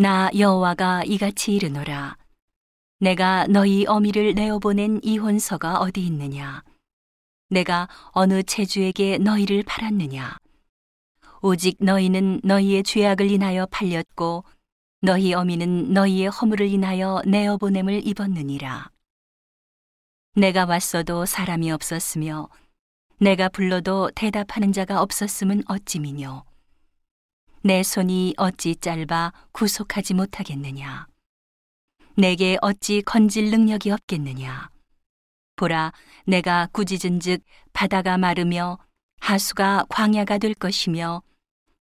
나 여호와가 이같이 이르노라. 내가 너희 어미를 내어 보낸 이 혼서가 어디 있느냐? 내가 어느 체주에게 너희를 팔았느냐? 오직 너희는 너희의 죄악을 인하여 팔렸고 너희 어미는 너희의 허물을 인하여 내어 보냄을 입었느니라. 내가 왔어도 사람이 없었으며 내가 불러도 대답하는 자가 없었음은 어찌미뇨. 내 손이 어찌 짧아 구속하지 못하겠느냐. 내게 어찌 건질 능력이 없겠느냐. 보라, 내가 꾸짖은즉 바다가 마르며 하수가 광야가 될 것이며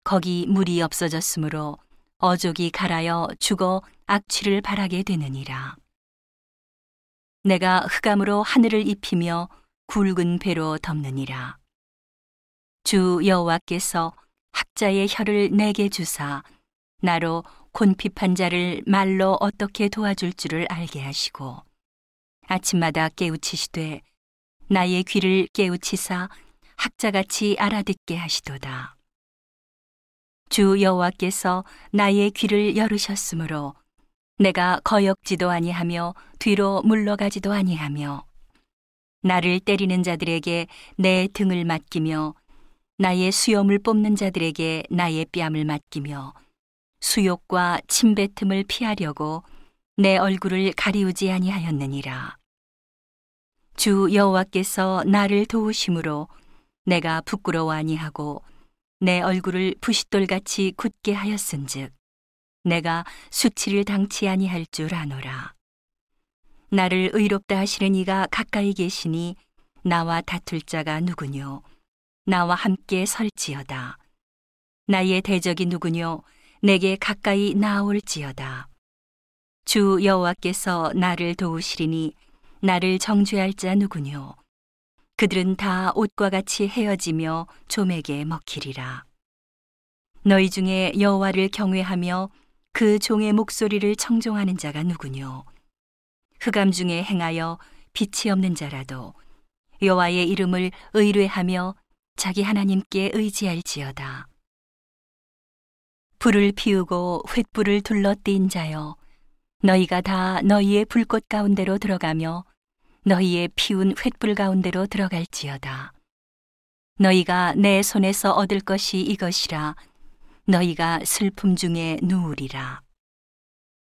거기 물이 없어졌으므로 어족이 갈아여 죽어 악취를 바라게 되느니라. 내가 흑암으로 하늘을 입히며 굵은 배로 덮느니라. 주 여호와께서 학자의 혀를 내게 주사 나로 곤핍한 자를 말로 어떻게 도와줄 줄을 알게 하시고 아침마다 깨우치시되 나의 귀를 깨우치사 학자같이 알아듣게 하시도다. 주 여호와께서 나의 귀를 열으셨으므로 내가 거역지도 아니하며 뒤로 물러가지도 아니하며 나를 때리는 자들에게 내 등을 맡기며 나의 수염을 뽑는 자들에게 나의 뺨을 맡기며 수욕과 침뱉음을 피하려고 내 얼굴을 가리우지 아니하였느니라. 주 여호와께서 나를 도우심으로 내가 부끄러워 아니하고 내 얼굴을 부싯돌같이 굳게 하였은즉 내가 수치를 당치 아니할 줄 아노라. 나를 의롭다 하시는 이가 가까이 계시니 나와 다툴 자가 누구뇨? 나와 함께 설지어다. 나의 대적이 누구뇨? 내게 가까이 나올지어다. 주 여호와께서 나를 도우시리니 나를 정죄할 자 누구뇨? 그들은 다 옷과 같이 헤어지며 좀에게 먹히리라. 너희 중에 여호와를 경외하며 그 종의 목소리를 청종하는 자가 누구뇨? 흑암 중에 행하여 빛이 없는 자라도 여호와의 이름을 의뢰하며 자기 하나님께 의지할지어다. 불을 피우고 횃불을 둘러띈 자여 너희가 다 너희의 불꽃 가운데로 들어가며 너희의 피운 횃불 가운데로 들어갈지어다. 너희가 내 손에서 얻을 것이 이것이라 너희가 슬픔 중에 누우리라.